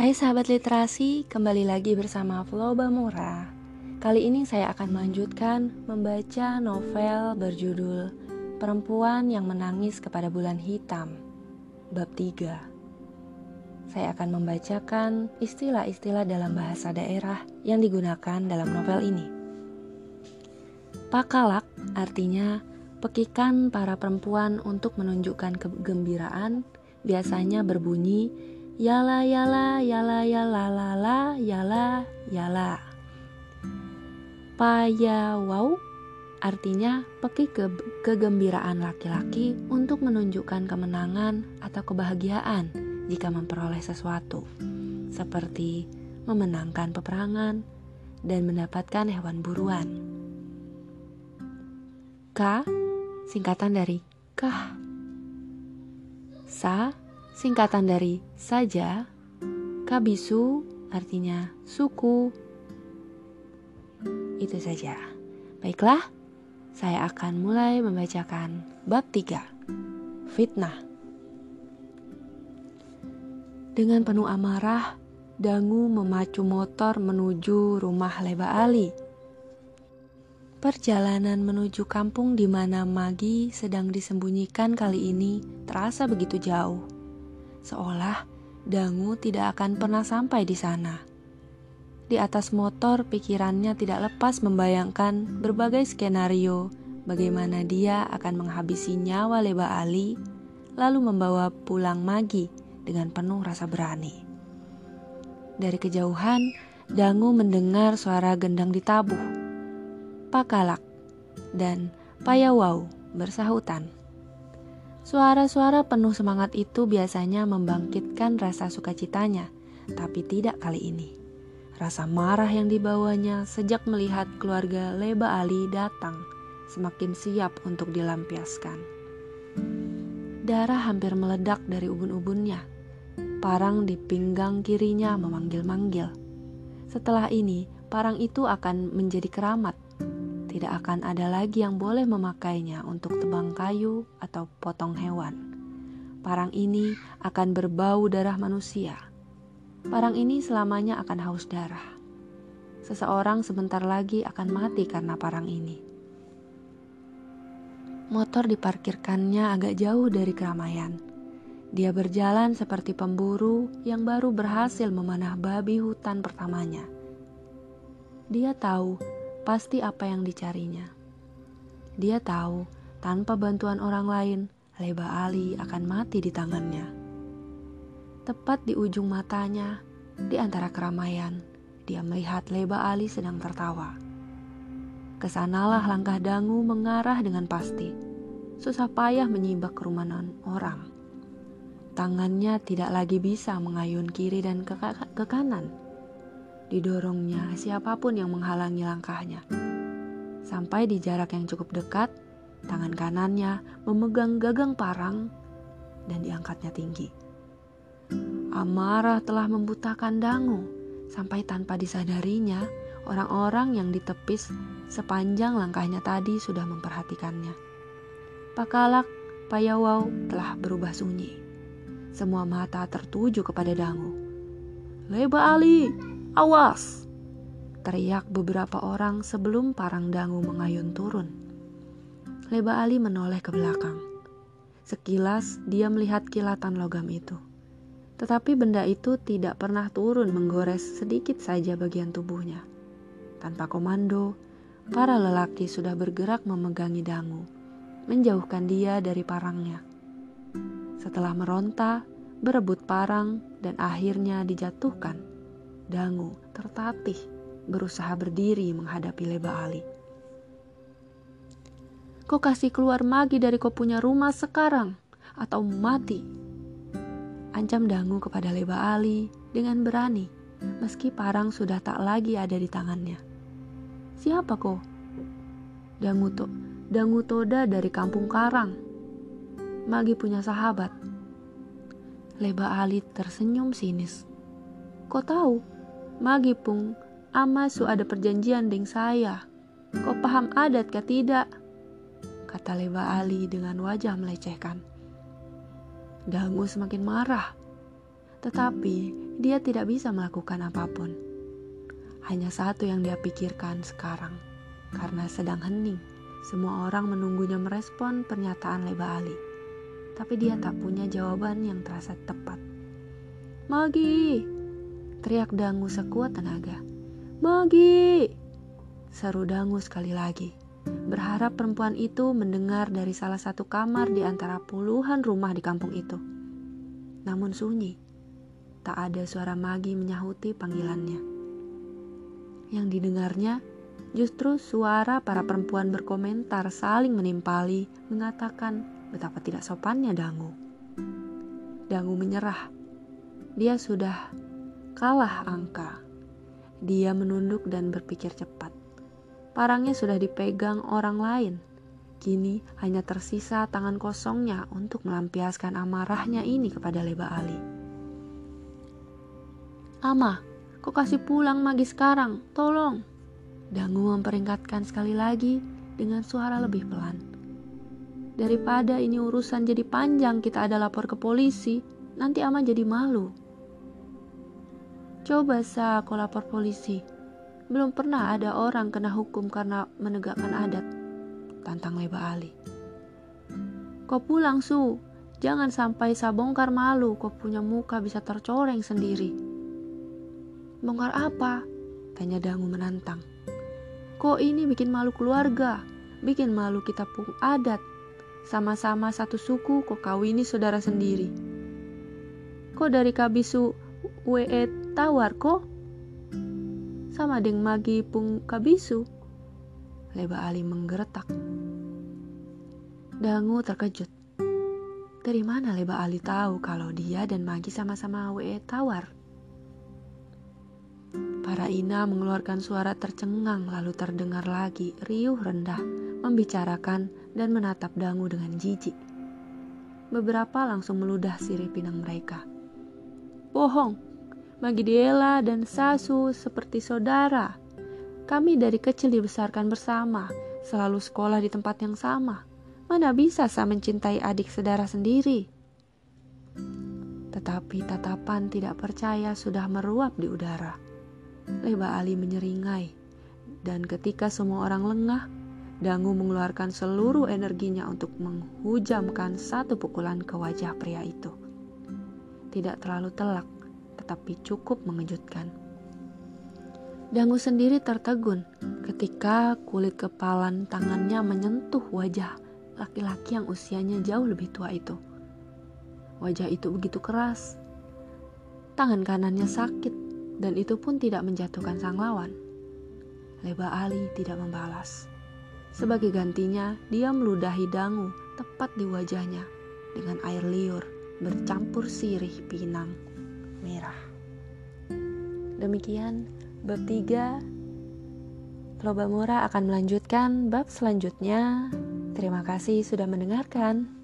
Hai sahabat literasi, kembali lagi bersama Floba Mura. Kali ini saya akan melanjutkan membaca novel berjudul Perempuan yang Menangis Kepada Bulan Hitam, bab 3. Saya akan membacakan istilah-istilah dalam bahasa daerah yang digunakan dalam novel ini. Pakalak artinya pekikan para perempuan untuk menunjukkan kegembiraan biasanya berbunyi Yala yala yala yala lala yala yala. Payawau artinya peki ke kegembiraan laki-laki untuk menunjukkan kemenangan atau kebahagiaan jika memperoleh sesuatu, seperti memenangkan peperangan dan mendapatkan hewan buruan. K singkatan dari kah. Sa singkatan dari saja, kabisu artinya suku. Itu saja. Baiklah, saya akan mulai membacakan bab 3. Fitnah. Dengan penuh amarah, Dangu memacu motor menuju rumah Leba Ali. Perjalanan menuju kampung di mana Magi sedang disembunyikan kali ini terasa begitu jauh seolah Dangu tidak akan pernah sampai di sana. Di atas motor, pikirannya tidak lepas membayangkan berbagai skenario bagaimana dia akan menghabisi nyawa Leba Ali, lalu membawa pulang Magi dengan penuh rasa berani. Dari kejauhan, Dangu mendengar suara gendang ditabuh. Pakalak dan Payawau bersahutan. Suara-suara penuh semangat itu biasanya membangkitkan rasa sukacitanya, tapi tidak kali ini. Rasa marah yang dibawanya sejak melihat keluarga Leba Ali datang semakin siap untuk dilampiaskan. Darah hampir meledak dari ubun-ubunnya. Parang di pinggang kirinya memanggil-manggil. Setelah ini, parang itu akan menjadi keramat tidak akan ada lagi yang boleh memakainya untuk tebang kayu atau potong hewan. Parang ini akan berbau darah manusia. Parang ini selamanya akan haus darah. Seseorang sebentar lagi akan mati karena parang ini. Motor diparkirkannya agak jauh dari keramaian. Dia berjalan seperti pemburu yang baru berhasil memanah babi hutan pertamanya. Dia tahu pasti apa yang dicarinya. Dia tahu, tanpa bantuan orang lain, Leba Ali akan mati di tangannya. Tepat di ujung matanya, di antara keramaian, dia melihat Leba Ali sedang tertawa. Ke sanalah langkah dangu mengarah dengan pasti. Susah payah menyibak kerumunan orang. Tangannya tidak lagi bisa mengayun kiri dan ke, ke kanan didorongnya siapa pun yang menghalangi langkahnya. Sampai di jarak yang cukup dekat, tangan kanannya memegang gagang parang dan diangkatnya tinggi. Amarah telah membutakan dangu sampai tanpa disadarinya orang-orang yang ditepis sepanjang langkahnya tadi sudah memperhatikannya. Pakalak Payawau telah berubah sunyi. Semua mata tertuju kepada dangu. Leba Ali, Awas! Teriak beberapa orang sebelum parang dangu mengayun turun. Leba Ali menoleh ke belakang. Sekilas dia melihat kilatan logam itu. Tetapi benda itu tidak pernah turun menggores sedikit saja bagian tubuhnya. Tanpa komando, para lelaki sudah bergerak memegangi dangu, menjauhkan dia dari parangnya. Setelah meronta, berebut parang, dan akhirnya dijatuhkan Dangu tertatih berusaha berdiri menghadapi Leba Ali. Kau kasih keluar Magi dari kau punya rumah sekarang atau mati. Ancam Dangu kepada Leba Ali dengan berani meski parang sudah tak lagi ada di tangannya. Siapa kau? Dangu to, Dangu Toda dari kampung Karang. Magi punya sahabat. Leba Ali tersenyum sinis. Kau tahu Magi pung, ama su ada perjanjian deng saya. Kau paham adat kah tidak? Kata Leba Ali dengan wajah melecehkan. Dangu semakin marah. Tetapi dia tidak bisa melakukan apa pun. Hanya satu yang dia pikirkan sekarang, karena sedang hening. Semua orang menunggunya merespon pernyataan Leba Ali. Tapi dia tak punya jawaban yang terasa tepat. Magi! Teriak Dangu sekuat tenaga. Magi! Seru Dangu sekali lagi. Berharap perempuan itu mendengar dari salah satu kamar di antara puluhan rumah di kampung itu. Namun sunyi. Tak ada suara Magi menyahuti panggilannya. Yang didengarnya justru suara para perempuan berkomentar saling menimpali mengatakan betapa tidak sopannya Dangu. Dangu menyerah. Dia sudah kalah angka. Dia menunduk dan berpikir cepat. Parangnya sudah dipegang orang lain. Kini hanya tersisa tangan kosongnya untuk melampiaskan amarahnya ini kepada Leba Ali. Ama, kok kasih pulang Magi sekarang? Tolong. Dangu memperingatkan sekali lagi dengan suara lebih pelan. Daripada ini urusan jadi panjang kita ada lapor ke polisi, nanti Ama jadi malu. Coba sa aku lapor polisi. Belum pernah ada orang kena hukum karena menegakkan adat. Tantang Leba Ali. Kau pulang su, jangan sampai sa bongkar malu kau punya muka bisa tercoreng sendiri. Bongkar apa? Tanya Dangu menantang. Kok ini bikin malu keluarga? Bikin malu kita pun adat. Sama-sama satu suku kok kawini saudara sendiri. Kok dari kabisu we tawar kok? Sama deng magi pung kabisu. Leba Ali menggeretak. Dangu terkejut. Dari mana Leba Ali tahu kalau dia dan Magi sama-sama we tawar? Para Ina mengeluarkan suara tercengang lalu terdengar lagi riuh rendah membicarakan dan menatap dangu dengan jijik. Beberapa langsung meludah sirih pinang mereka. Bohong, bagi Diela dan Sasu seperti saudara. Kami dari kecil dibesarkan bersama, selalu sekolah di tempat yang sama. Mana bisa saya mencintai adik saudara sendiri? Tetapi tatapan tidak percaya sudah meruap di udara. Leba Ali menyeringai, dan ketika semua orang lengah, Dangu mengeluarkan seluruh energinya untuk menghujamkan satu pukulan ke wajah pria itu. Tidak terlalu telak, tetapi cukup mengejutkan. Dangu sendiri tertegun ketika kulit kepalan tangannya menyentuh wajah laki-laki yang usianya jauh lebih tua itu. Wajah itu begitu keras. Tangan kanannya sakit dan itu pun tidak menjatuhkan sang lawan. Leba Ali tidak membalas. Sebagai gantinya, dia meludahi dangu tepat di wajahnya dengan air liur bercampur sirih pinang merah. Demikian bab 3 Loba Mura akan melanjutkan bab selanjutnya. Terima kasih sudah mendengarkan.